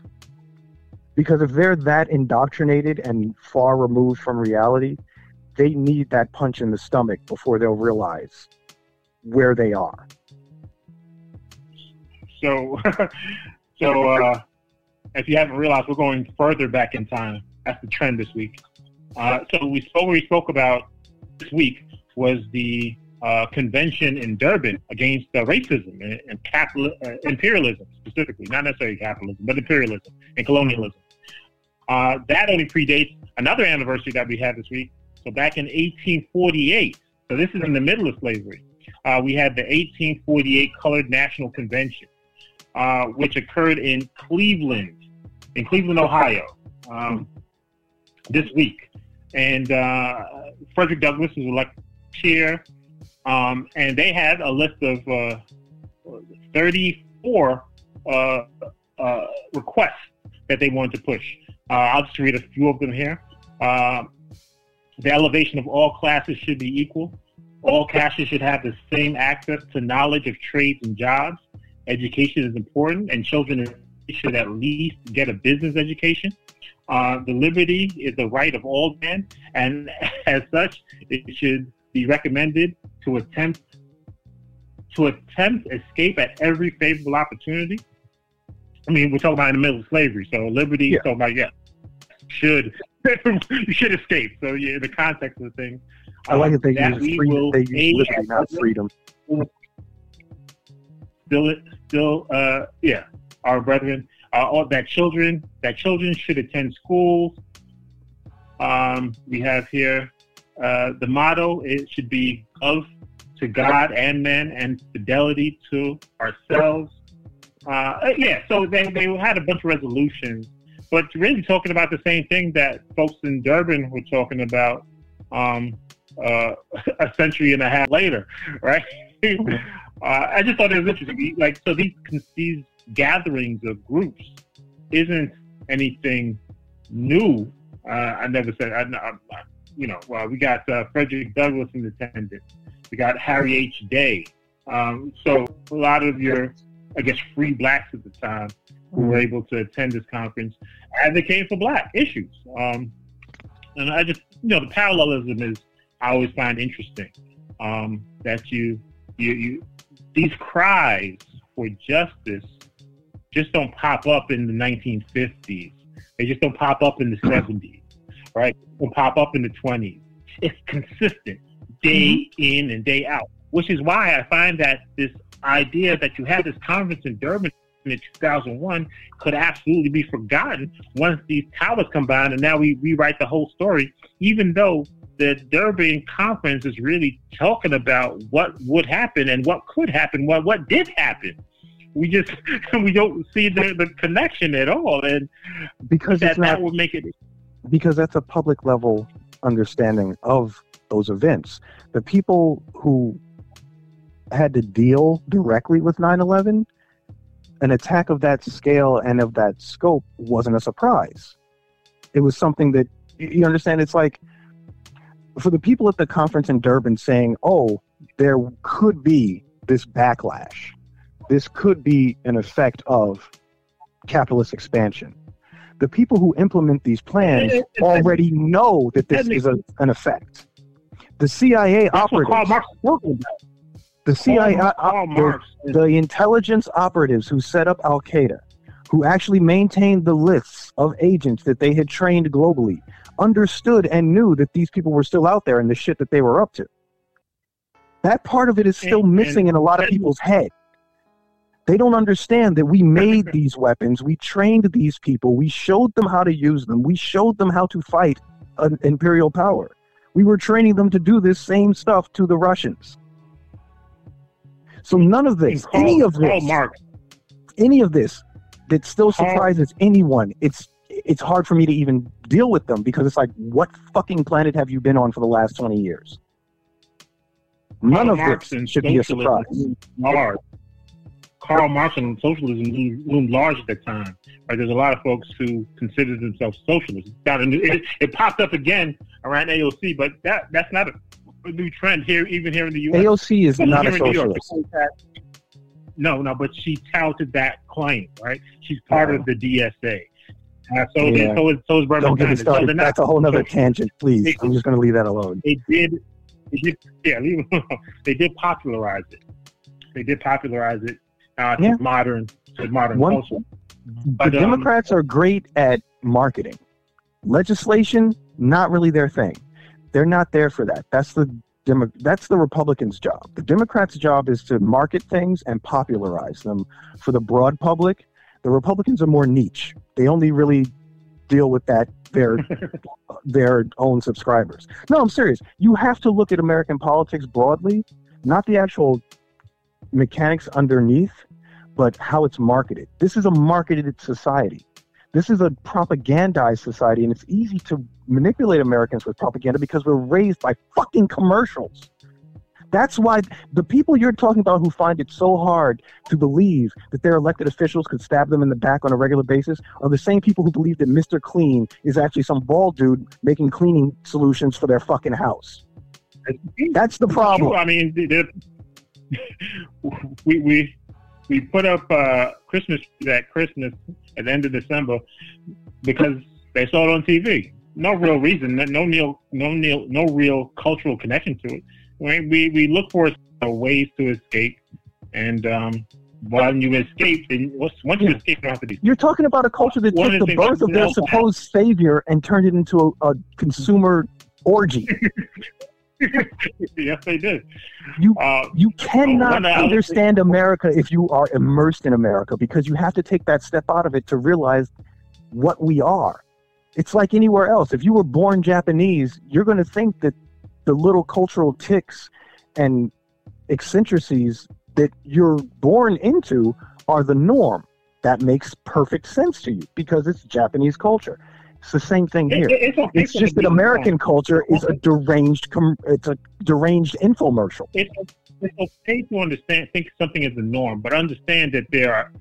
Because if they're that indoctrinated and far removed from reality, they need that punch in the stomach before they'll realize where they are. So, so uh, if you haven't realized, we're going further back in time. That's the trend this week. Uh, so we spoke. We spoke about this week was the uh, convention in Durban against uh, racism and, and capital, uh, imperialism specifically, not necessarily capitalism, but imperialism and colonialism. Uh, that only predates another anniversary that we had this week. So back in 1848, so this is in the middle of slavery, uh, we had the 1848 Colored National Convention uh, which occurred in Cleveland, in Cleveland, Ohio, um, this week. And uh, Frederick Douglass was elected chair, um, and they had a list of uh, 34 uh, uh, requests that they wanted to push. I'll just read a few of them here. Uh, the elevation of all classes should be equal. All classes should have the same access to knowledge of trades and jobs education is important, and children should at least get a business education. Uh, the liberty is the right of all men, and as such, it should be recommended to attempt to attempt escape at every favorable opportunity. I mean, we're talking about in the middle of slavery, so liberty. Yeah. So, about yeah, should you should escape. So, yeah, in the context of the thing, I like that they that use freedom. They use liberty, not freedom. still, still, uh, yeah, our brethren, uh, that children, that children should attend schools. Um, we have here uh, the motto. It should be of to God and men, and fidelity to ourselves. Uh, yeah, so they they had a bunch of resolutions, but really talking about the same thing that folks in Durban were talking about um, uh, a century and a half later, right? Uh, I just thought it was interesting. Like, so these these gatherings of groups isn't anything new. Uh, I never said. I, I, you know, well, we got uh, Frederick Douglass in attendance. We got Harry H. Day. Um, so a lot of your, I guess, free blacks at the time who were able to attend this conference advocating for black issues. Um, and I just, you know, the parallelism is I always find interesting um, that you, you, you, these cries for justice just don't pop up in the 1950s. They just don't pop up in the hmm. 70s, right? They don't pop up in the 20s. It's consistent day hmm. in and day out, which is why I find that this idea that you had this conference in Durban in 2001 could absolutely be forgotten once these towers combine and now we rewrite the whole story, even though the Durban conference is really talking about what would happen and what could happen, what what did happen. We just we don't see the, the connection at all, and because that not that would make it because that's a public level understanding of those events. The people who had to deal directly with 9/11, an attack of that scale and of that scope wasn't a surprise. It was something that you understand. It's like for the people at the conference in Durban saying, "Oh, there could be this backlash. This could be an effect of capitalist expansion." The people who implement these plans already know that this is a, an effect. The CIA That's what Karl operatives, Marx is working about. the CIA, the- the intelligence operatives who set up Al Qaeda, who actually maintained the lists of agents that they had trained globally, understood and knew that these people were still out there and the shit that they were up to. That part of it is still And- missing in a lot of people's head. They don't understand that we made these weapons, we trained these people, we showed them how to use them, we showed them how to fight an imperial power. We were training them to do this same stuff to the Russians. So none of this, any of this, Marx. any of this that still surprises anyone, it's it's hard for me to even deal with them because it's like, what fucking planet have you been on for the last twenty years? None Karl of Marx this and should be a surprise. Large. Karl Marx and socialism loomed, large at that time. Right? There's a lot of folks who consider themselves socialists. It's not a new, it, it popped up again around AOC, but that that's not a, a new trend here, even here in the U.S. AOC is Even not a here in New York, socialist. No, no, but she touted that claim, right? She's part of uh-huh. the DSA. Uh, so, Yeah. so, is, so is Don't get me. So started. That's a whole other so- tangent, please. They- I'm just going to leave that alone. they did, they did, yeah, leave it alone. They did popularize it. They did popularize it uh, to Yeah. modern, to modern One- culture. But, the um, Democrats are great at marketing. Legislation, not really their thing. They're not there for that. That's the Demo- that's the Republicans' job. The Democrats' job is to market things and popularize them for the broad public. The Republicans are more niche. They only really deal with that their their own subscribers. No, I'm serious. You have to look at American politics broadly, not the actual mechanics underneath, but how it's marketed. This is a marketed society. This is a propagandized society, and it's easy to manipulate Americans with propaganda because we're raised by fucking commercials. That's why the people you're talking about who find it so hard to believe that their elected officials could stab them in the back on a regular basis are the same people who believe that Mr. Clean is actually some bald dude making cleaning solutions for their fucking house. That's the problem. I mean, we we we put up uh, Christmas that Christmas at the end of December because they saw it on TV. No real reason, no no real no real no real cultural connection to it. We we, look for ways to escape, and um, when you escape, then once once you Yeah. escape, you have to be. You're talking about a culture that took the birth of their supposed savior and turned it into a, a consumer orgy. yes, they did. You Uh, You cannot Well, understand America if you are immersed in America because you have to take that step out of it to realize what we are. It's like anywhere else. If you were born Japanese, you're going to think that the little cultural ticks and eccentricities that you're born into are the norm. That makes perfect sense to you because it's Japanese culture. It's the same thing here. it- it- it's, It's for just that. American culture is a deranged, com- it's a deranged infomercial. it's, it's okay to understand think something is the norm, but understand that there are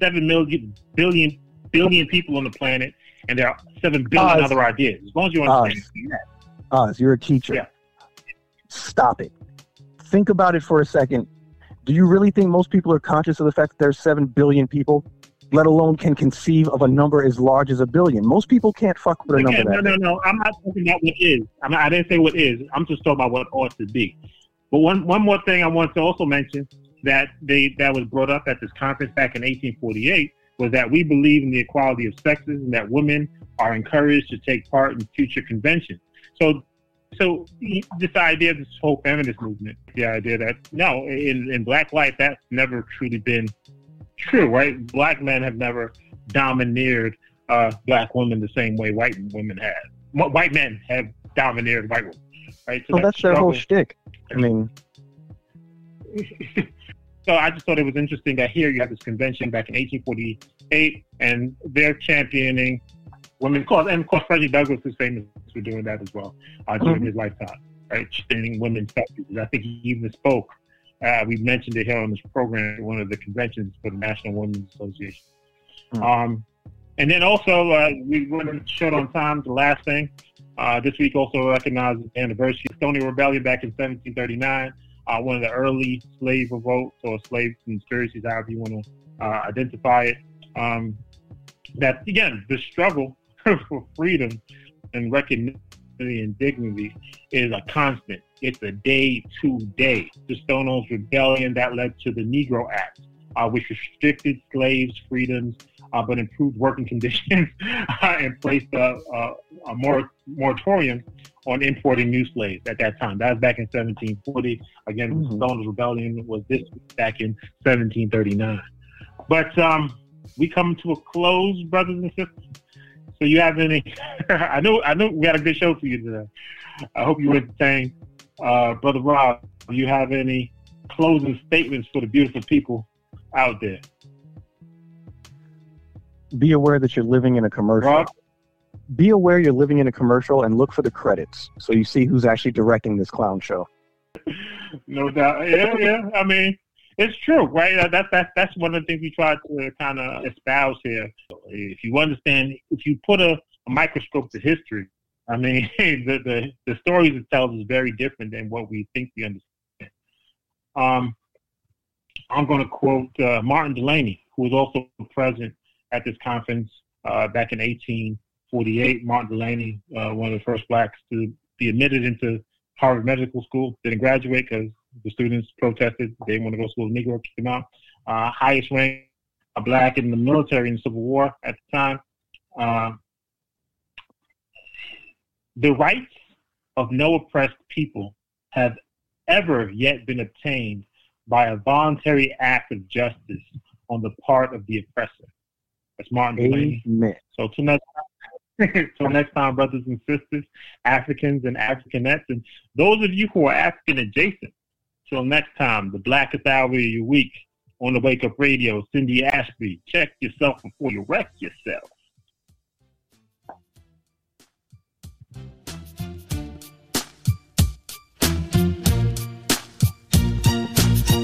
seven million billion billion people on the planet, and there are seven billion Oz. other ideas. As long as you Oz. understand that. Oz, you're a teacher. Yeah. Stop it. Think about it for a second. Do you really think most people are conscious of the fact that there's seven billion people, let alone can conceive of a number as large as a billion? Most people can't fuck with a number Again, no, that. no, no. I'm not talking about what is. I'm not, I didn't say what is. I'm just talking about what ought to be. But one one more thing I want to also mention that they that was brought up at this conference back in 1848 was that we believe in the equality of sexes and that women are encouraged to take part in future conventions. So, so this idea of this whole feminist movement, the idea that no, in, in black life, that's never truly been true, right? Black men have never domineered uh, black women the same way white women have. White men have domineered white women, right? So that that's their whole shtick. I mean, so I just thought it was interesting that here you have this convention back in 1848, and they're championing women. Of course, and of course, Frederick Douglass is famous for doing that as well uh, during Mhm. his lifetime, right? Standing women's suffrages. I think he even spoke. Uh, we mentioned it here on this program at one of the conventions for the National Women's Association. Mhm. Um, and then also uh, we went short on time. The last thing uh, this week also recognizes the anniversary of Stono Rebellion back in 1739. Uh, one of the early slave revolts or slave conspiracies, however you want to uh, identify it. Um, that again, the struggle for freedom and recognition and dignity is a constant. It's a day to day. The Stono's Rebellion that led to the Negro Act, uh, which restricted slaves' freedoms uh, but improved working conditions and placed a, a, a mor- moratorium on importing new slaves at that time. That was back in 1740. Again, mm-hmm. the Rebellion was this back in 1739. But um, we come to a close, brothers and sisters. So you have any? I know, I know, we got a good show for you today. I hope you entertained, uh, brother Rob. Do you have any closing statements for the beautiful people out there? Be aware that you're living in a commercial. Rob? Be aware you're living in a commercial and look for the credits so you see who's actually directing this clown show. no doubt. Yeah, yeah. I mean, it's true, right? That's that's that's one of the things we try to kind of espouse here. If you understand, if you put a, a microscope to history, I mean, the, the the stories it tells is very different than what we think we understand. Um, I'm going to quote uh, Martin Delany, who was also present at this conference uh, back in 1848. Martin Delany, uh, one of the first blacks to be admitted into Harvard Medical School, didn't graduate because the students protested. They didn't want to go to school. The Negro them out. Uh, highest rank a black in the military in the Civil War at the time. Uh, the rights of no oppressed people have ever yet been obtained by a voluntary act of justice on the part of the oppressor. That's Martin Luther. Amen. So till next time, till next time, brothers and sisters, Africans and Africanettes, and those of you who are African adjacent, Till next time, the blackest hour of your week on the Wake Up Radio, Cindy Ashby. Check yourself before you wreck yourself.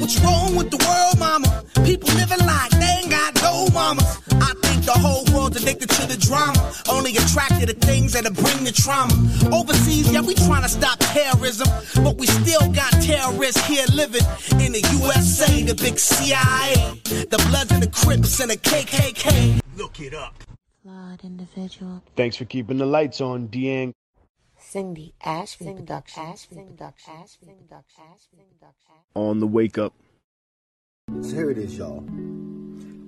What's wrong with the world, mama? People living like they ain't got no mamas. I the whole world's addicted to the drama. Only attracted to things that'll bring the trauma. Overseas, yeah, we trying to stop terrorism. But we still got terrorists here living in the USA, the big CIA. The Bloods and the Crips and the KKK. Look it up. Flawed individual. Thanks for keeping the lights on, Deang. Cindy Ashby Productions. On the wake up. So here it is, y'all.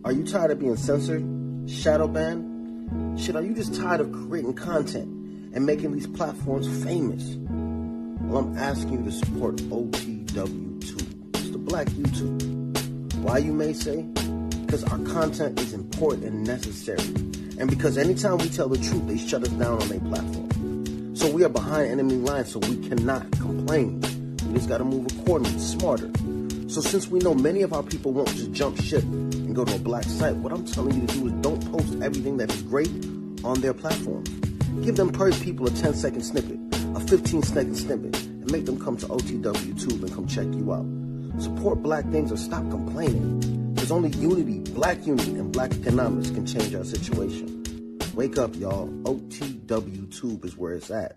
Are you tired of being censored, shadow banned? Shit, are you just tired of creating content and making these platforms famous? Well, I'm asking you to support OTW Tube. It's the black YouTube. Why, you may say? Because our content is important and necessary. And because anytime we tell the truth, they shut us down on their platform. So we are behind enemy lines, so we cannot complain. We just got to move accordingly, smarter. So since we know many of our people won't just jump ship go to a black site, what I'm telling you to do is don't post everything that is great on their platform. Give them per people a 10 second snippet, a 15 second snippet, and make them come to OTW Tube and come check you out. Support black things or stop complaining. There's only unity, black unity, and black economics can change our situation. Wake up, y'all. OTW Tube is where it's at.